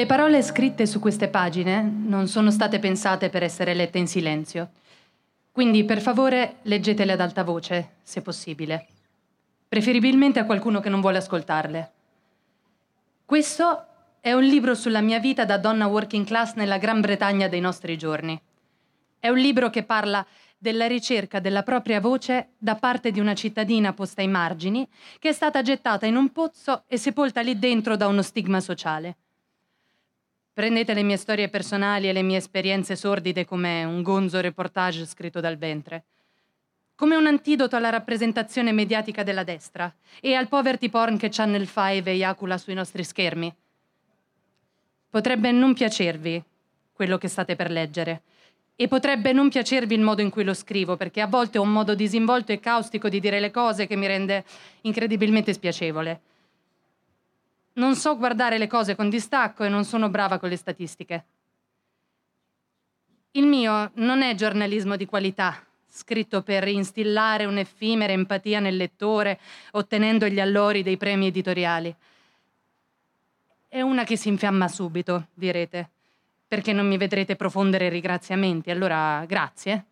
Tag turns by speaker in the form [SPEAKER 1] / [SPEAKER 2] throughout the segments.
[SPEAKER 1] Le parole scritte su queste pagine non sono state pensate per essere lette in silenzio. Quindi, per favore, leggetele ad alta voce, se possibile. Preferibilmente a qualcuno che non vuole ascoltarle. Questo è un libro sulla mia vita da donna working class nella Gran Bretagna dei nostri giorni. È un libro che parla della ricerca della propria voce da parte di una cittadina posta ai margini, che è stata gettata in un pozzo e sepolta lì dentro da uno stigma sociale. Prendete le mie storie personali e le mie esperienze sordide come un gonzo reportage scritto dal ventre. Come un antidoto alla rappresentazione mediatica della destra e al poverty porn che Channel 5 eiacula sui nostri schermi. Potrebbe non piacervi quello che state per leggere e potrebbe non piacervi il modo in cui lo scrivo, perché a volte ho un modo disinvolto e caustico di dire le cose che mi rende incredibilmente spiacevole. Non so guardare le cose con distacco e non sono brava con le statistiche. Il mio non è giornalismo di qualità, scritto per instillare un'effimera empatia nel lettore, ottenendo gli allori dei premi editoriali. È una che si infiamma subito, direte, perché non mi vedrete profondere ringraziamenti. Allora, grazie.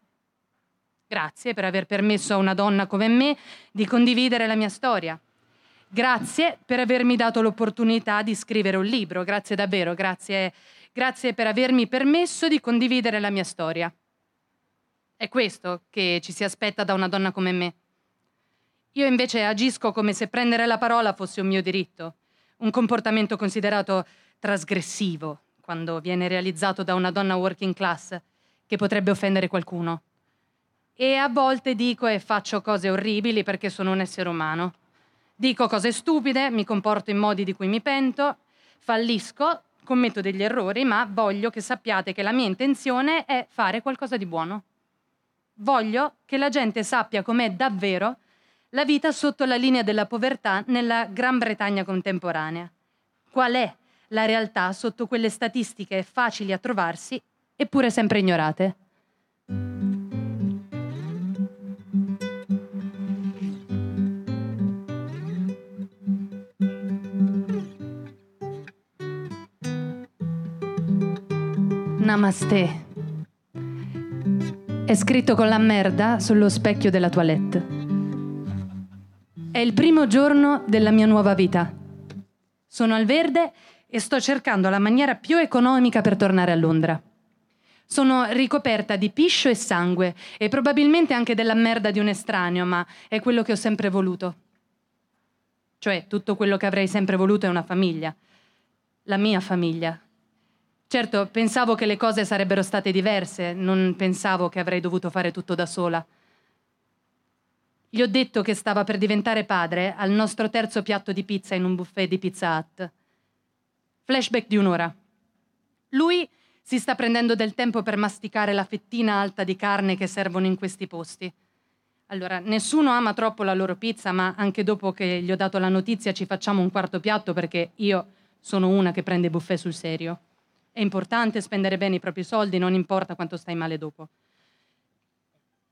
[SPEAKER 1] Grazie per aver permesso a una donna come me di condividere la mia storia. Grazie per avermi dato l'opportunità di scrivere un libro, grazie davvero, grazie, grazie per avermi permesso di condividere la mia storia. È questo che ci si aspetta da una donna come me. Io invece agisco come se prendere la parola fosse un mio diritto, un comportamento considerato trasgressivo quando viene realizzato da una donna working class che potrebbe offendere qualcuno. E a volte dico e faccio cose orribili perché sono un essere umano. Dico cose stupide, mi comporto in modi di cui mi pento, fallisco, commetto degli errori, ma voglio che sappiate che la mia intenzione è fare qualcosa di buono. Voglio che la gente sappia com'è davvero la vita sotto la linea della povertà nella Gran Bretagna contemporanea. Qual è la realtà sotto quelle statistiche facili a trovarsi eppure sempre ignorate. Namaste. È scritto con la merda sullo specchio della toilette. È il primo giorno della mia nuova vita. Sono al verde e sto cercando la maniera più economica per tornare a Londra. Sono ricoperta di piscio e sangue e probabilmente anche della merda di un estraneo, ma è quello che ho sempre voluto. Cioè, tutto quello che avrei sempre voluto è una famiglia. La mia famiglia, Certo, pensavo che le cose sarebbero state diverse, non pensavo che avrei dovuto fare tutto da sola. Gli ho detto che stava per diventare padre al nostro terzo piatto di pizza in un buffet di Pizza Hut. Flashback di un'ora. Lui si sta prendendo del tempo per masticare la fettina alta di carne che servono in questi posti. Allora, nessuno ama troppo la loro pizza, ma anche dopo che gli ho dato la notizia ci facciamo un quarto piatto perché io sono una che prende buffet sul serio. È importante spendere bene i propri soldi, non importa quanto stai male dopo.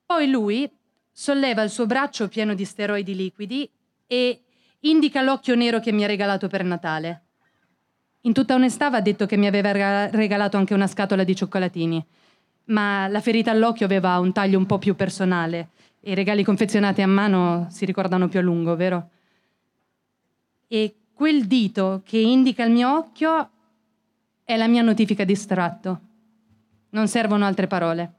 [SPEAKER 1] Poi lui solleva il suo braccio pieno di steroidi liquidi e indica l'occhio nero che mi ha regalato per Natale. In tutta onestà va detto che mi aveva regalato anche una scatola di cioccolatini, ma la ferita all'occhio aveva un taglio un po' più personale e i regali confezionati a mano si ricordano più a lungo, vero? E quel dito che indica il mio occhio è la mia notifica di estratto. Non servono altre parole.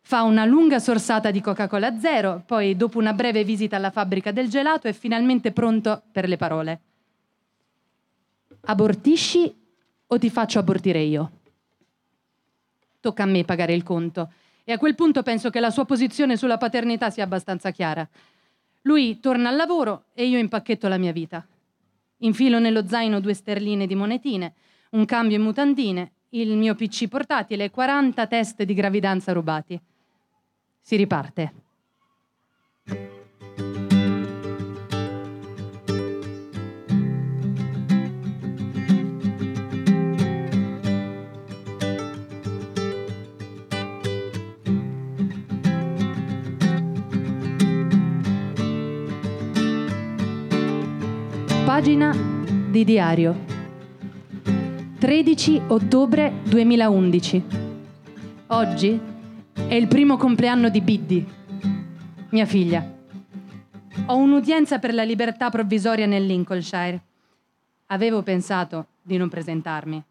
[SPEAKER 1] Fa una lunga sorsata di Coca-Cola zero, poi dopo una breve visita alla fabbrica del gelato è finalmente pronto per le parole. Abortisci o ti faccio abortire io? Tocca a me pagare il conto. E a quel punto penso che la sua posizione sulla paternità sia abbastanza chiara. Lui torna al lavoro e io impacchetto la mia vita. Infilo nello zaino due sterline di monetine un cambio in mutandine, il mio PC portatile e 40 test di gravidanza rubati. Si riparte. Pagina di diario 13 ottobre 2011. Oggi è il primo compleanno di Biddy, mia figlia. Ho un'udienza per la libertà provvisoria nel Lincolnshire. Avevo pensato di non presentarmi,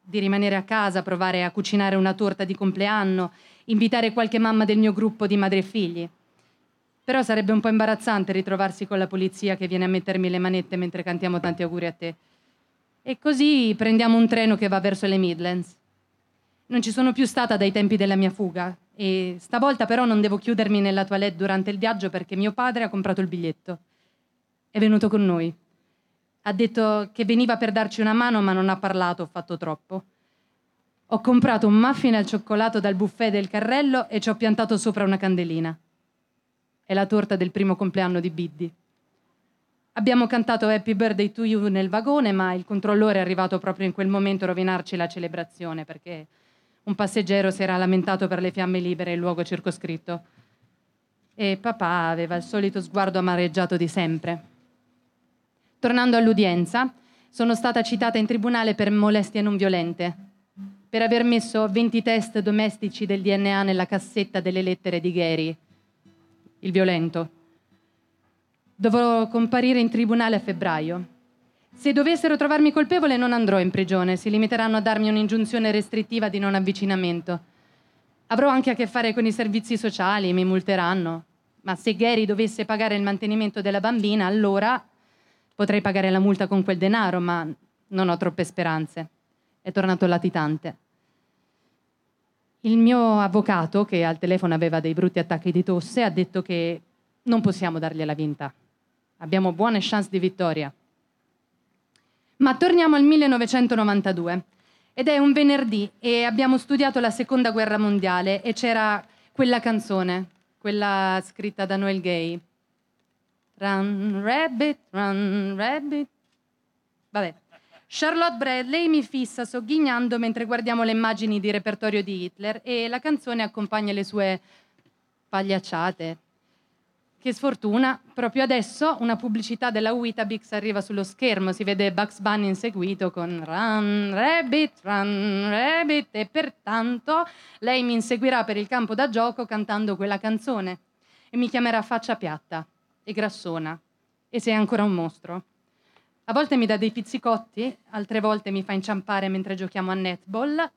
[SPEAKER 1] di rimanere a casa, provare a cucinare una torta di compleanno, invitare qualche mamma del mio gruppo di madri e figli. Però sarebbe un po' imbarazzante ritrovarsi con la polizia che viene a mettermi le manette mentre cantiamo tanti auguri a te. E così prendiamo un treno che va verso le Midlands. Non ci sono più stata dai tempi della mia fuga e stavolta però non devo chiudermi nella toilette durante il viaggio perché mio padre ha comprato il biglietto. È venuto con noi. Ha detto che veniva per darci una mano ma non ha parlato, ho fatto troppo. Ho comprato un muffin al cioccolato dal buffet del carrello e ci ho piantato sopra una candelina. È la torta del primo compleanno di Biddy. Abbiamo cantato Happy Birthday to You nel vagone, ma il controllore è arrivato proprio in quel momento a rovinarci la celebrazione perché un passeggero si era lamentato per le fiamme libere in luogo circoscritto. E papà aveva il solito sguardo amareggiato di sempre. Tornando all'udienza, sono stata citata in tribunale per molestie non violente, per aver messo 20 test domestici del DNA nella cassetta delle lettere di Gary, il violento. Dovrò comparire in tribunale a febbraio. Se dovessero trovarmi colpevole non andrò in prigione, si limiteranno a darmi un'ingiunzione restrittiva di non avvicinamento. Avrò anche a che fare con i servizi sociali, mi multeranno. Ma se Gary dovesse pagare il mantenimento della bambina, allora potrei pagare la multa con quel denaro, ma non ho troppe speranze. È tornato latitante. Il mio avvocato, che al telefono aveva dei brutti attacchi di tosse, ha detto che non possiamo dargliela vinta. Abbiamo buone chance di vittoria. Ma torniamo al 1992 ed è un venerdì e abbiamo studiato la seconda guerra mondiale e c'era quella canzone, quella scritta da Noel Gay. Run, rabbit, run, rabbit. Vabbè. Charlotte Bradley mi fissa sogghignando mentre guardiamo le immagini di repertorio di Hitler e la canzone accompagna le sue pagliacciate, che sfortuna, proprio adesso una pubblicità della Weetabix arriva sullo schermo, si vede Bugs Bunny inseguito con Run Rabbit, Run Rabbit. E pertanto lei mi inseguirà per il campo da gioco cantando quella canzone. E mi chiamerà faccia piatta e grassona. E sei ancora un mostro. A volte mi dà dei pizzicotti, altre volte mi fa inciampare mentre giochiamo a netball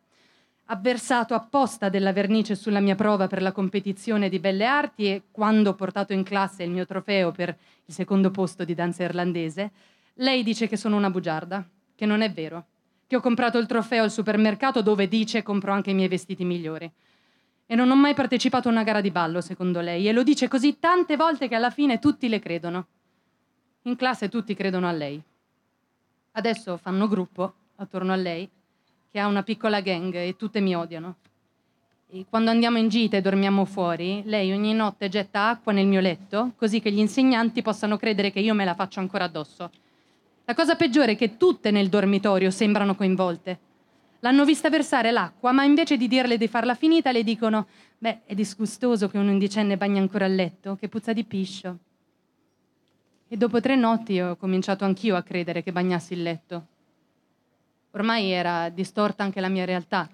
[SPEAKER 1] ha versato apposta della vernice sulla mia prova per la competizione di belle arti e quando ho portato in classe il mio trofeo per il secondo posto di danza irlandese, lei dice che sono una bugiarda, che non è vero, che ho comprato il trofeo al supermercato dove dice compro anche i miei vestiti migliori. E non ho mai partecipato a una gara di ballo, secondo lei, e lo dice così tante volte che alla fine tutti le credono. In classe tutti credono a lei. Adesso fanno gruppo attorno a lei che ha una piccola gang e tutte mi odiano. E quando andiamo in gita e dormiamo fuori, lei ogni notte getta acqua nel mio letto, così che gli insegnanti possano credere che io me la faccio ancora addosso. La cosa peggiore è che tutte nel dormitorio sembrano coinvolte. L'hanno vista versare l'acqua, ma invece di dirle di farla finita, le dicono: Beh, è disgustoso che un undicenne bagni ancora a letto, che puzza di piscio. E dopo tre notti ho cominciato anch'io a credere che bagnassi il letto. Ormai era distorta anche la mia realtà.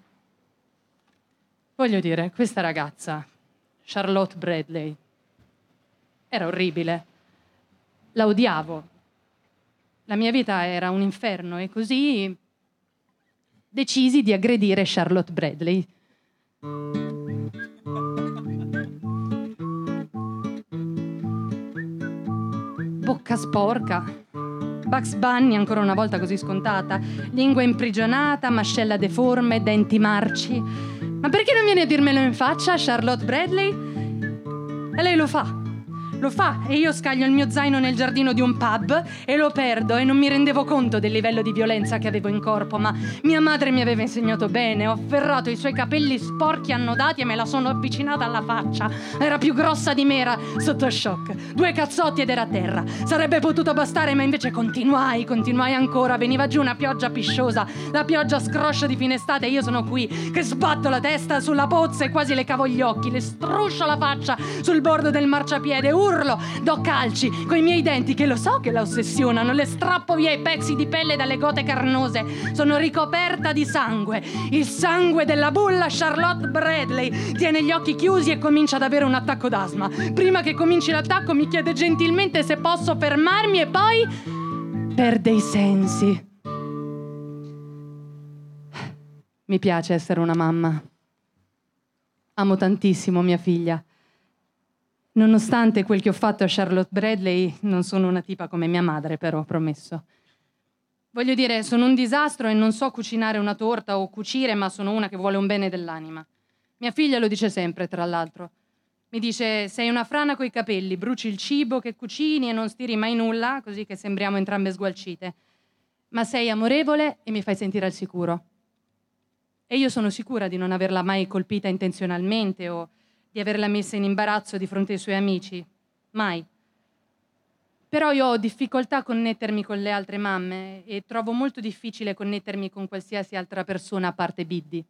[SPEAKER 1] Voglio dire, questa ragazza, Charlotte Bradley, era orribile. La odiavo. La mia vita era un inferno e così decisi di aggredire Charlotte Bradley. Bocca sporca, Bugs Bunny, ancora una volta così scontata, lingua imprigionata, mascella deforme, denti marci. Ma perché non viene a dirmelo in faccia, Charlotte Bradley? E lei lo fa. Lo fa e io scaglio il mio zaino nel giardino di un pub e lo perdo e non mi rendevo conto del livello di violenza che avevo in corpo, ma mia madre mi aveva insegnato bene. Ho afferrato i suoi capelli sporchi annodati e me la sono avvicinata alla faccia. Era più grossa di me, era sotto shock. Due cazzotti ed era a terra. Sarebbe potuto bastare, ma invece continuai, continuai ancora. Veniva giù una pioggia pisciosa, la pioggia scroscia di fine estate e io sono qui che sbatto la testa sulla pozza e quasi le cavo gli occhi, le struscio la faccia sul bordo del marciapiede. Urlo urlo, do calci coi miei denti che lo so che la ossessionano, le strappo via i pezzi di pelle dalle gote carnose. Sono ricoperta di sangue, il sangue della bulla Charlotte Bradley. Tiene gli occhi chiusi e comincia ad avere un attacco d'asma. Prima che cominci l'attacco mi chiede gentilmente se posso fermarmi e poi perde i sensi. Mi piace essere una mamma. Amo tantissimo mia figlia. Nonostante quel che ho fatto a Charlotte Bradley, non sono una tipa come mia madre, però, promesso. Voglio dire, sono un disastro e non so cucinare una torta o cucire, ma sono una che vuole un bene dell'anima. Mia figlia lo dice sempre, tra l'altro. Mi dice, sei una frana coi capelli, bruci il cibo che cucini e non stiri mai nulla, così che sembriamo entrambe sgualcite. Ma sei amorevole e mi fai sentire al sicuro. E io sono sicura di non averla mai colpita intenzionalmente o di averla messa in imbarazzo di fronte ai suoi amici. Mai. Però io ho difficoltà a connettermi con le altre mamme e trovo molto difficile connettermi con qualsiasi altra persona a parte Biddy.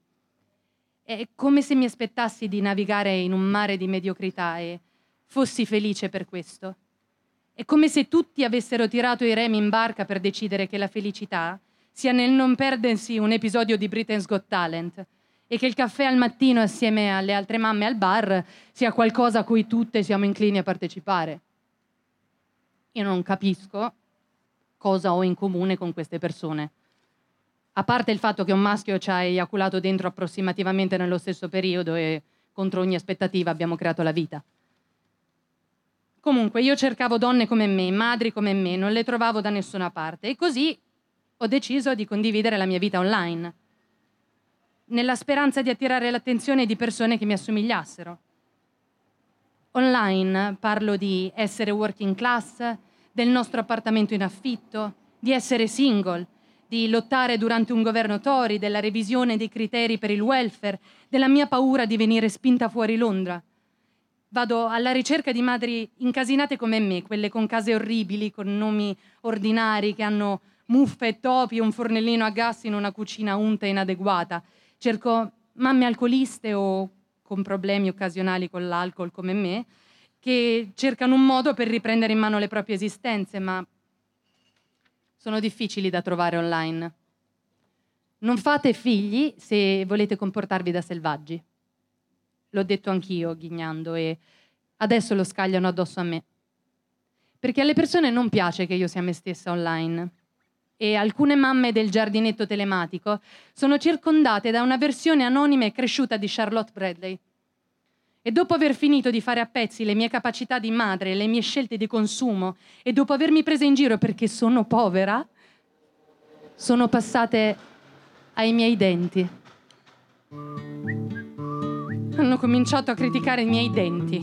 [SPEAKER 1] È come se mi aspettassi di navigare in un mare di mediocrità e fossi felice per questo. È come se tutti avessero tirato i remi in barca per decidere che la felicità sia nel non perdersi un episodio di Britain's Got Talent e che il caffè al mattino assieme alle altre mamme al bar sia qualcosa a cui tutte siamo inclini a partecipare. Io non capisco cosa ho in comune con queste persone. A parte il fatto che un maschio ci ha eiaculato dentro approssimativamente nello stesso periodo e contro ogni aspettativa abbiamo creato la vita. Comunque, io cercavo donne come me, madri come me, non le trovavo da nessuna parte e così ho deciso di condividere la mia vita online, nella speranza di attirare l'attenzione di persone che mi assomigliassero. Online parlo di essere working class, del nostro appartamento in affitto, di essere single, di lottare durante un governo Tory, della revisione dei criteri per il welfare, della mia paura di venire spinta fuori Londra. Vado alla ricerca di madri incasinate come me, quelle con case orribili, con nomi ordinari, che hanno muffe e topi e un fornellino a gas in una cucina unta e inadeguata. Cerco mamme alcoliste o con problemi occasionali con l'alcol come me, che cercano un modo per riprendere in mano le proprie esistenze, ma sono difficili da trovare online. Non fate figli se volete comportarvi da selvaggi. L'ho detto anch'io, ghignando, e adesso lo scagliano addosso a me. Perché alle persone non piace che io sia me stessa online e alcune mamme del giardinetto telematico sono circondate da una versione anonima e cresciuta di Charlotte Bradley. E dopo aver finito di fare a pezzi le mie capacità di madre, le mie scelte di consumo, e dopo avermi presa in giro perché sono povera, sono passate ai miei denti. Hanno cominciato a criticare i miei denti.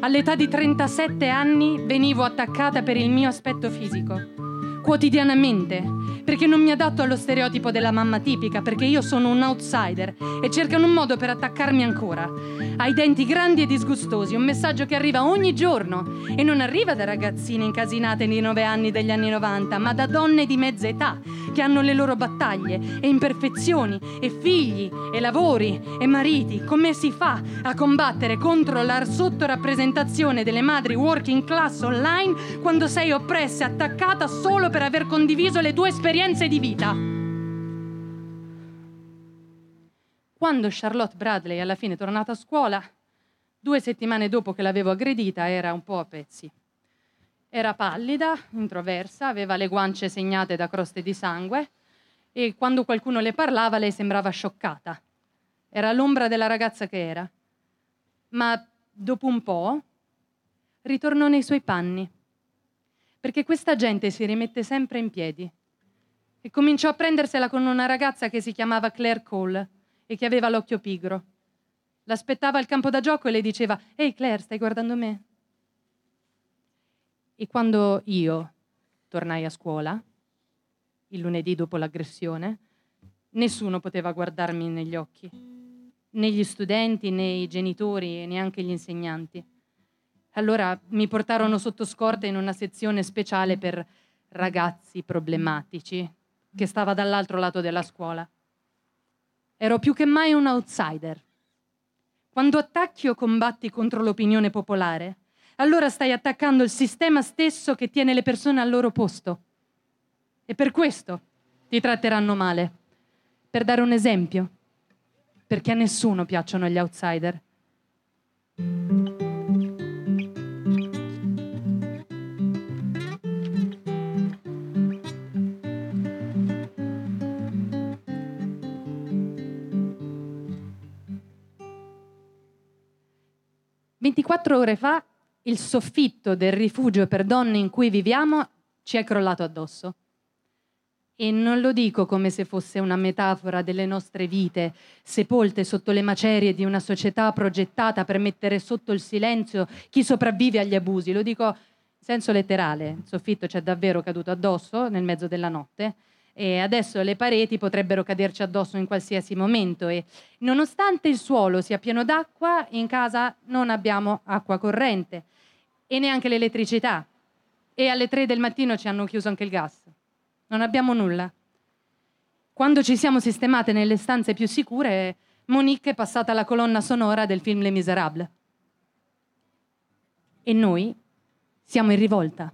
[SPEAKER 1] All'età di 37 anni venivo attaccata per il mio aspetto fisico quotidianamente, perché non mi adatto allo stereotipo della mamma tipica, perché io sono un outsider e cercano un modo per attaccarmi ancora. Hai denti grandi e disgustosi, un messaggio che arriva ogni giorno e non arriva da ragazzine incasinate di 9 anni degli anni 90, ma da donne di mezza età che hanno le loro battaglie e imperfezioni e figli e lavori e mariti. Come si fa a combattere contro la sottorappresentazione delle madri working class online quando sei oppressa e attaccata solo per aver condiviso le tue esperienze di vita? Quando Charlotte Bradley alla fine è tornata a scuola, due settimane dopo che l'avevo aggredita, era un po' a pezzi. Era pallida, introversa, aveva le guance segnate da croste di sangue e quando qualcuno le parlava lei sembrava scioccata. Era l'ombra della ragazza che era. Ma dopo un po' ritornò nei suoi panni, perché questa gente si rimette sempre in piedi. E cominciò a prendersela con una ragazza che si chiamava Claire Cole e che aveva l'occhio pigro. L'aspettava al campo da gioco e le diceva: Ehi Claire, stai guardando me? E quando io tornai a scuola, il lunedì dopo l'aggressione, nessuno poteva guardarmi negli occhi, né gli studenti, né i genitori, e neanche gli insegnanti. Allora mi portarono sotto scorta in una sezione speciale per ragazzi problematici, che stava dall'altro lato della scuola. Ero più che mai un outsider. Quando attacchi o combatti contro l'opinione popolare, allora stai attaccando il sistema stesso che tiene le persone al loro posto. E per questo ti tratteranno male. Per dare un esempio, perché a nessuno piacciono gli outsider. 24 ore fa il soffitto del rifugio per donne in cui viviamo ci è crollato addosso. E non lo dico come se fosse una metafora delle nostre vite, sepolte sotto le macerie di una società progettata per mettere sotto il silenzio chi sopravvive agli abusi, lo dico in senso letterale. Il soffitto ci è davvero caduto addosso nel mezzo della notte e adesso le pareti potrebbero caderci addosso in qualsiasi momento e nonostante il suolo sia pieno d'acqua, in casa non abbiamo acqua corrente e neanche l'elettricità e alle tre del mattino ci hanno chiuso anche il gas. Non abbiamo nulla. Quando ci siamo sistemate nelle stanze più sicure, Monique è passata la colonna sonora del film Les Miserables. E noi siamo in rivolta.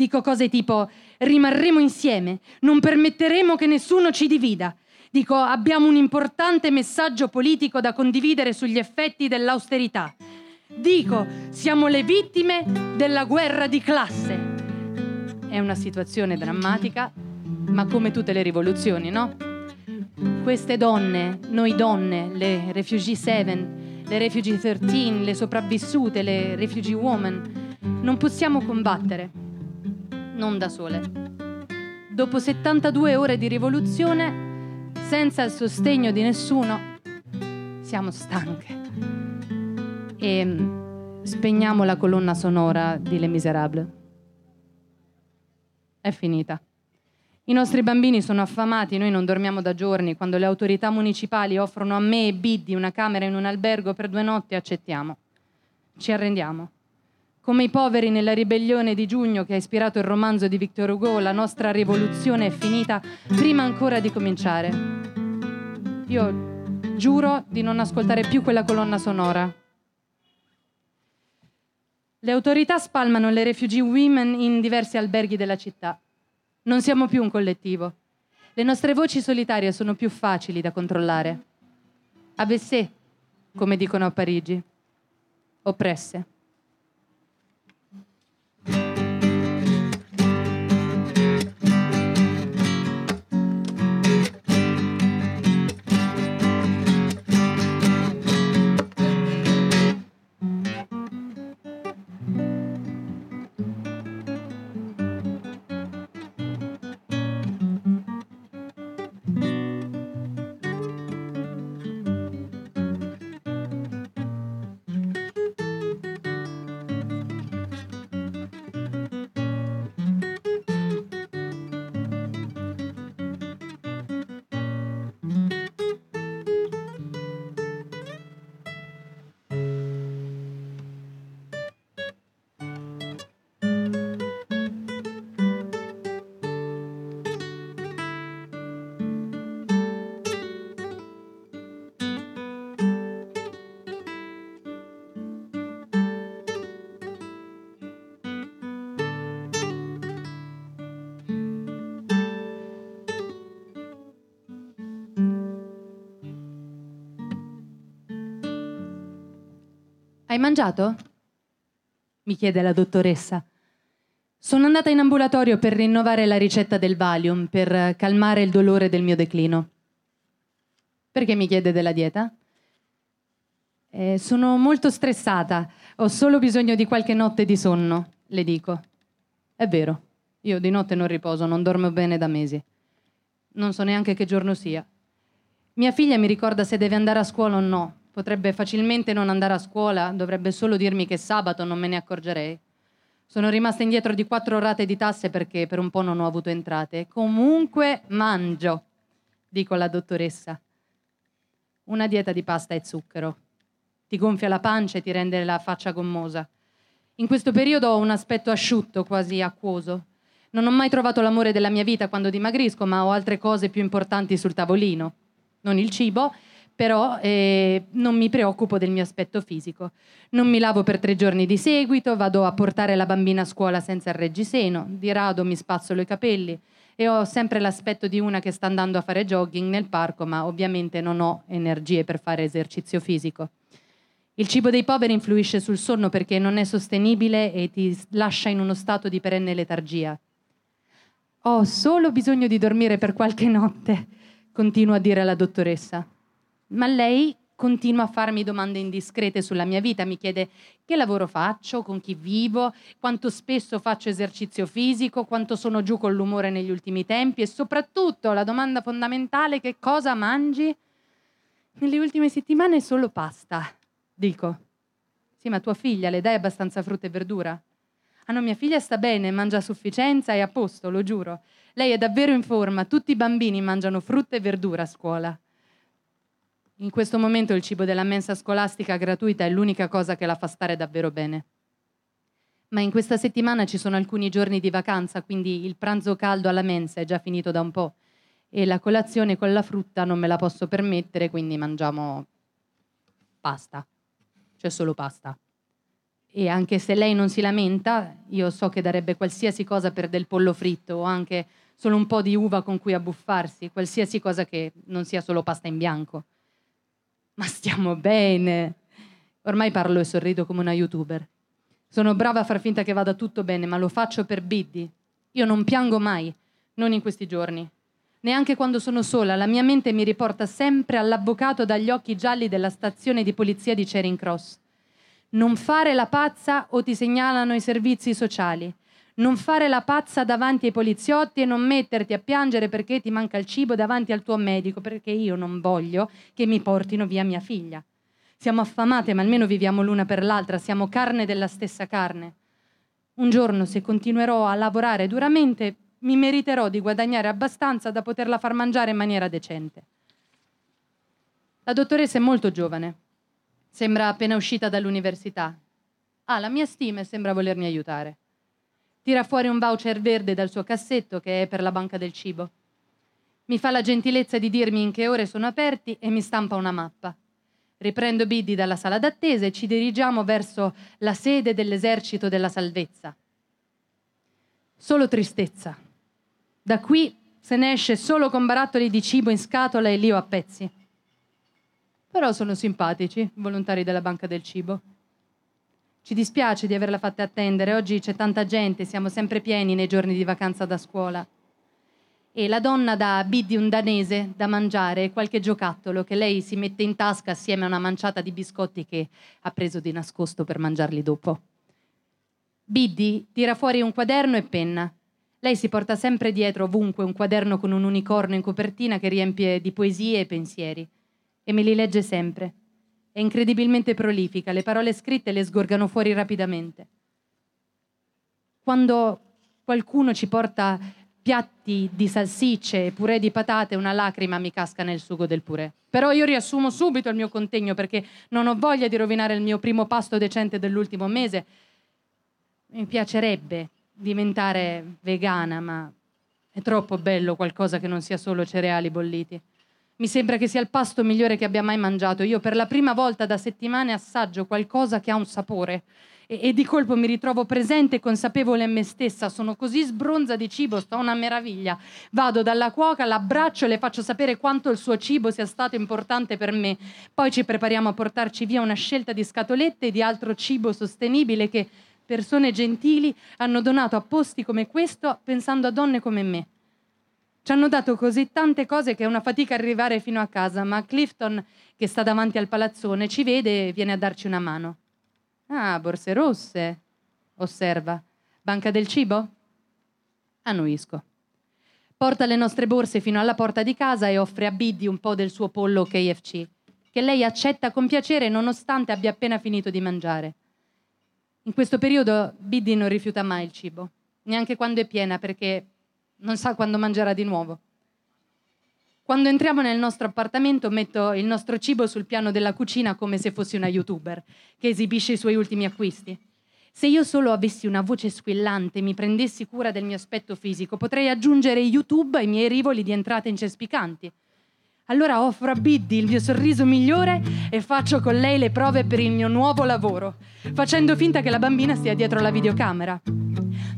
[SPEAKER 1] Dico cose tipo rimarremo insieme, non permetteremo che nessuno ci divida. Dico abbiamo un importante messaggio politico da condividere sugli effetti dell'austerità. Dico siamo le vittime della guerra di classe. È una situazione drammatica, ma come tutte le rivoluzioni, no? Queste donne, noi donne, le Refugee 7, le Refugee 13, le sopravvissute, le Refugee Women, non possiamo combattere non da sole. Dopo 72 ore di rivoluzione, senza il sostegno di nessuno, siamo stanche. E mm, spegniamo la colonna sonora di Les Miserables. È finita. I nostri bambini sono affamati, noi non dormiamo da giorni. Quando le autorità municipali offrono a me e Biddy una camera in un albergo per due notti, accettiamo. Ci arrendiamo. Come i poveri nella ribellione di giugno che ha ispirato il romanzo di Victor Hugo, la nostra rivoluzione è finita prima ancora di cominciare. Io giuro di non ascoltare più quella colonna sonora. Le autorità spalmano le refugee women in diversi alberghi della città. Non siamo più un collettivo. Le nostre voci solitarie sono più facili da controllare. A Bessé, come dicono a Parigi. Oppresse. Mangiato? mi chiede la dottoressa. Sono andata in ambulatorio per rinnovare la ricetta del Valium, per calmare il dolore del mio declino. Perché mi chiede della dieta? Eh, sono molto stressata, ho solo bisogno di qualche notte di sonno, le dico. È vero, io di notte non riposo, non dormo bene da mesi. Non so neanche che giorno sia. Mia figlia mi ricorda se deve andare a scuola o no, Potrebbe facilmente non andare a scuola, dovrebbe solo dirmi che sabato non me ne accorgerei. Sono rimasta indietro di quattro rate di tasse perché per un po' non ho avuto entrate. Comunque mangio, dico alla dottoressa. Una dieta di pasta e zucchero. Ti gonfia la pancia e ti rende la faccia gommosa. In questo periodo ho un aspetto asciutto, quasi acquoso. Non ho mai trovato l'amore della mia vita quando dimagrisco, ma ho altre cose più importanti sul tavolino. Non il cibo, però eh, non mi preoccupo del mio aspetto fisico. Non mi lavo per tre giorni di seguito, vado a portare la bambina a scuola senza il reggiseno, di rado mi spazzolo i capelli e ho sempre l'aspetto di una che sta andando a fare jogging nel parco, ma ovviamente non ho energie per fare esercizio fisico. Il cibo dei poveri influisce sul sonno perché non è sostenibile e ti lascia in uno stato di perenne letargia. Ho solo bisogno di dormire per qualche notte, continua a dire la dottoressa ma lei continua a farmi domande indiscrete sulla mia vita, mi chiede che lavoro faccio, con chi vivo, quanto spesso faccio esercizio fisico, quanto sono giù con l'umore negli ultimi tempi e soprattutto la domanda fondamentale che cosa mangi? Nelle ultime settimane solo pasta, dico. Sì, ma tua figlia le dai abbastanza frutta e verdura? Ah no, mia figlia sta bene, mangia a sufficienza, è a posto, lo giuro. Lei è davvero in forma, tutti i bambini mangiano frutta e verdura a scuola. In questo momento il cibo della mensa scolastica gratuita è l'unica cosa che la fa stare davvero bene. Ma in questa settimana ci sono alcuni giorni di vacanza, quindi il pranzo caldo alla mensa è già finito da un po' e la colazione con la frutta non me la posso permettere, quindi mangiamo pasta. C'è solo pasta. E anche se lei non si lamenta, io so che darebbe qualsiasi cosa per del pollo fritto o anche solo un po' di uva con cui abbuffarsi, qualsiasi cosa che non sia solo pasta in bianco ma stiamo bene. Ormai parlo e sorrido come una youtuber. Sono brava a far finta che vada tutto bene, ma lo faccio per Biddy. Io non piango mai, non in questi giorni. Neanche quando sono sola, la mia mente mi riporta sempre all'avvocato dagli occhi gialli della stazione di polizia di Charing Cross. Non fare la pazza o ti segnalano i servizi sociali non fare la pazza davanti ai poliziotti e non metterti a piangere perché ti manca il cibo davanti al tuo medico, perché io non voglio che mi portino via mia figlia. Siamo affamate, ma almeno viviamo l'una per l'altra, siamo carne della stessa carne. Un giorno, se continuerò a lavorare duramente, mi meriterò di guadagnare abbastanza da poterla far mangiare in maniera decente. La dottoressa è molto giovane, sembra appena uscita dall'università. Ha la mia stima e sembra volermi aiutare. Tira fuori un voucher verde dal suo cassetto che è per la banca del cibo. Mi fa la gentilezza di dirmi in che ore sono aperti e mi stampa una mappa. Riprendo Biddy dalla sala d'attesa e ci dirigiamo verso la sede dell'esercito della salvezza. Solo tristezza. Da qui se ne esce solo con barattoli di cibo in scatola e lio a pezzi. Però sono simpatici, volontari della banca del cibo. Ci dispiace di averla fatta attendere, oggi c'è tanta gente, siamo sempre pieni nei giorni di vacanza da scuola. E la donna dà a Biddy un danese da mangiare e qualche giocattolo che lei si mette in tasca assieme a una manciata di biscotti che ha preso di nascosto per mangiarli dopo. Biddy tira fuori un quaderno e penna. Lei si porta sempre dietro ovunque un quaderno con un unicorno in copertina che riempie di poesie e pensieri e me li legge sempre. È incredibilmente prolifica, le parole scritte le sgorgano fuori rapidamente. Quando qualcuno ci porta piatti di salsicce e purè di patate, una lacrima mi casca nel sugo del purè. Però io riassumo subito il mio contegno perché non ho voglia di rovinare il mio primo pasto decente dell'ultimo mese. Mi piacerebbe diventare vegana, ma è troppo bello qualcosa che non sia solo cereali bolliti. Mi sembra che sia il pasto migliore che abbia mai mangiato. Io per la prima volta da settimane assaggio qualcosa che ha un sapore e, e di colpo mi ritrovo presente e consapevole in me stessa. Sono così sbronza di cibo, sto una meraviglia. Vado dalla cuoca, l'abbraccio e le faccio sapere quanto il suo cibo sia stato importante per me. Poi ci prepariamo a portarci via una scelta di scatolette e di altro cibo sostenibile che persone gentili hanno donato a posti come questo pensando a donne come me. Ci hanno dato così tante cose che è una fatica arrivare fino a casa, ma Clifton, che sta davanti al palazzone, ci vede e viene a darci una mano. Ah, borse rosse, osserva. Banca del cibo? Annuisco. Porta le nostre borse fino alla porta di casa e offre a Biddy un po' del suo pollo KFC, che lei accetta con piacere nonostante abbia appena finito di mangiare. In questo periodo Biddy non rifiuta mai il cibo, neanche quando è piena, perché non sa quando mangerà di nuovo. Quando entriamo nel nostro appartamento metto il nostro cibo sul piano della cucina come se fossi una youtuber che esibisce i suoi ultimi acquisti. Se io solo avessi una voce squillante e mi prendessi cura del mio aspetto fisico, potrei aggiungere YouTube ai miei rivoli di entrate incespicanti. Allora offro a Biddy il mio sorriso migliore e faccio con lei le prove per il mio nuovo lavoro, facendo finta che la bambina stia dietro la videocamera.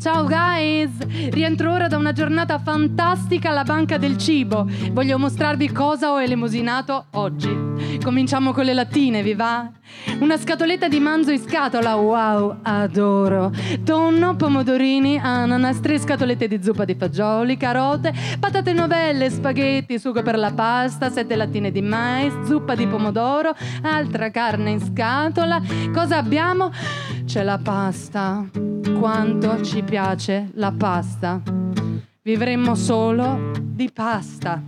[SPEAKER 1] Ciao guys! Rientro ora da una giornata fantastica alla banca del cibo. Voglio mostrarvi cosa ho elemosinato oggi. Cominciamo con le lattine, vi va? Una scatoletta di manzo in scatola, wow, adoro. Tonno, pomodorini, ananas, tre scatolette di zuppa di fagioli, carote, patate novelle, spaghetti, sugo per la pasta, sette lattine di mais, zuppa di pomodoro, altra carne in scatola. Cosa abbiamo? C'è la pasta. Quanto ci piace la pasta. Vivremmo solo di pasta.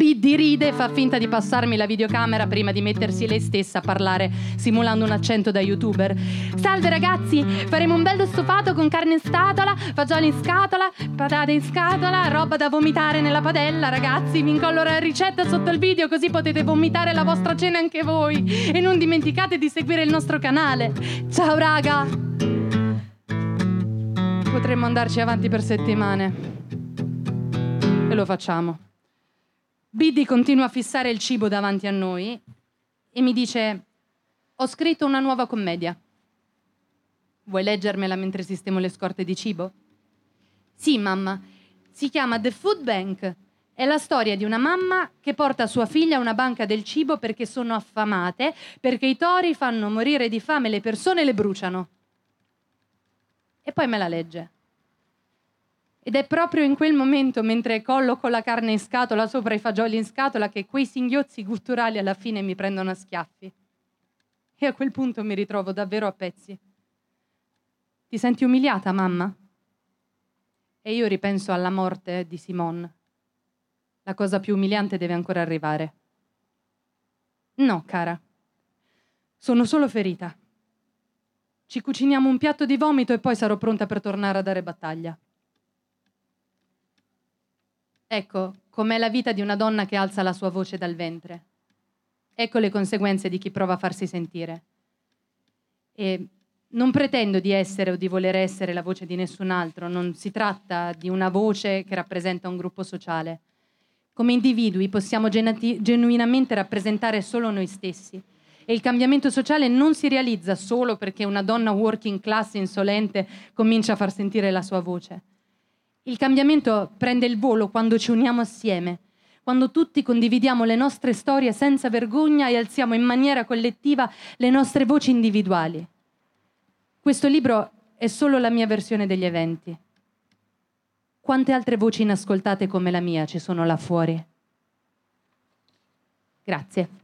[SPEAKER 1] Biddy ride e fa finta di passarmi la videocamera prima di mettersi lei stessa a parlare, simulando un accento da youtuber. Salve ragazzi, faremo un bello stufato con carne in scatola, fagioli in scatola, patate in scatola, roba da vomitare nella padella, ragazzi. Vi incollo la ricetta sotto il video così potete vomitare la vostra cena anche voi. E non dimenticate di seguire il nostro canale. Ciao raga! Potremmo andarci avanti per settimane. E lo facciamo. Biddy continua a fissare il cibo davanti a noi e mi dice: Ho scritto una nuova commedia. Vuoi leggermela mentre sistemo le scorte di cibo? Sì, mamma. Si chiama The Food Bank. È la storia di una mamma che porta sua figlia a una banca del cibo perché sono affamate, perché i tori fanno morire di fame le persone e le bruciano. E poi me la legge. Ed è proprio in quel momento, mentre colloco la carne in scatola sopra i fagioli in scatola, che quei singhiozzi gutturali alla fine mi prendono a schiaffi. E a quel punto mi ritrovo davvero a pezzi. Ti senti umiliata, mamma? E io ripenso alla morte di Simone. La cosa più umiliante deve ancora arrivare. No, cara. Sono solo ferita. Ci cuciniamo un piatto di vomito e poi sarò pronta per tornare a dare battaglia. Ecco com'è la vita di una donna che alza la sua voce dal ventre. Ecco le conseguenze di chi prova a farsi sentire. E non pretendo di essere o di voler essere la voce di nessun altro, non si tratta di una voce che rappresenta un gruppo sociale. Come individui possiamo genuinamente rappresentare solo noi stessi. E il cambiamento sociale non si realizza solo perché una donna working class insolente comincia a far sentire la sua voce. Il cambiamento prende il volo quando ci uniamo assieme, quando tutti condividiamo le nostre storie senza vergogna e alziamo in maniera collettiva le nostre voci individuali. Questo libro è solo la mia versione degli eventi. Quante altre voci inascoltate come la mia ci sono là fuori? Grazie.